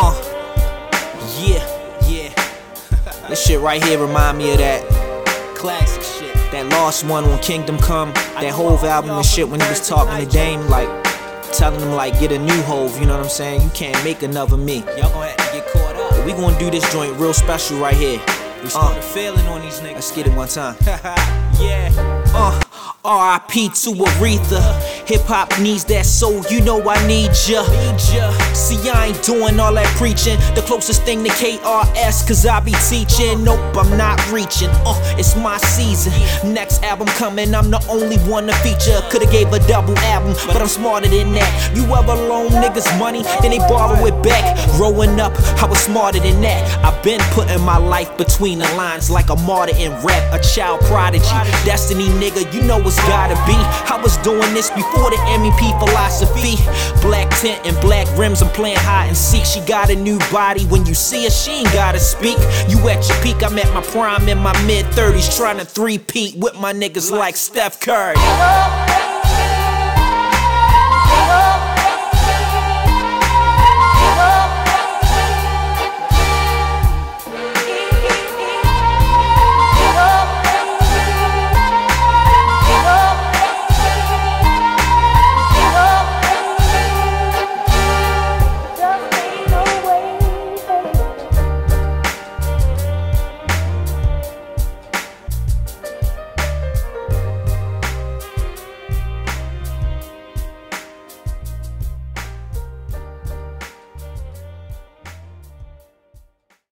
Uh, yeah, yeah. this shit right here remind me of that classic shit. That lost one when Kingdom Come. That Hove album and shit when he was talking to Dame, like telling him like get a new Hove. You know what I'm saying? You can't make another me. Y'all gonna have to get caught up. But we gonna do this joint real special right here. We uh, started uh, failing on these niggas. Let's get it one time. yeah. RIP to Aretha. Hip hop needs that soul, you know I need ya. See, I ain't doing all that preaching. The closest thing to KRS, cause I be teaching. Nope, I'm not reaching. Uh, it's my season. Next album coming, I'm the only one to feature. Coulda gave a double album, but I'm smarter than that. You ever loan niggas money, then they borrow it back. Growing up, I was smarter than that. I've been putting my life between the lines like a martyr in rap, a child prodigy. Destiny nigga, you know gotta be. I was doing this before the MEP philosophy. Black tint and black rims, I'm playing hide and seek. She got a new body. When you see her, she ain't gotta speak. You at your peak, I'm at my prime in my mid 30s, trying to three-peat with my niggas like Steph Curry.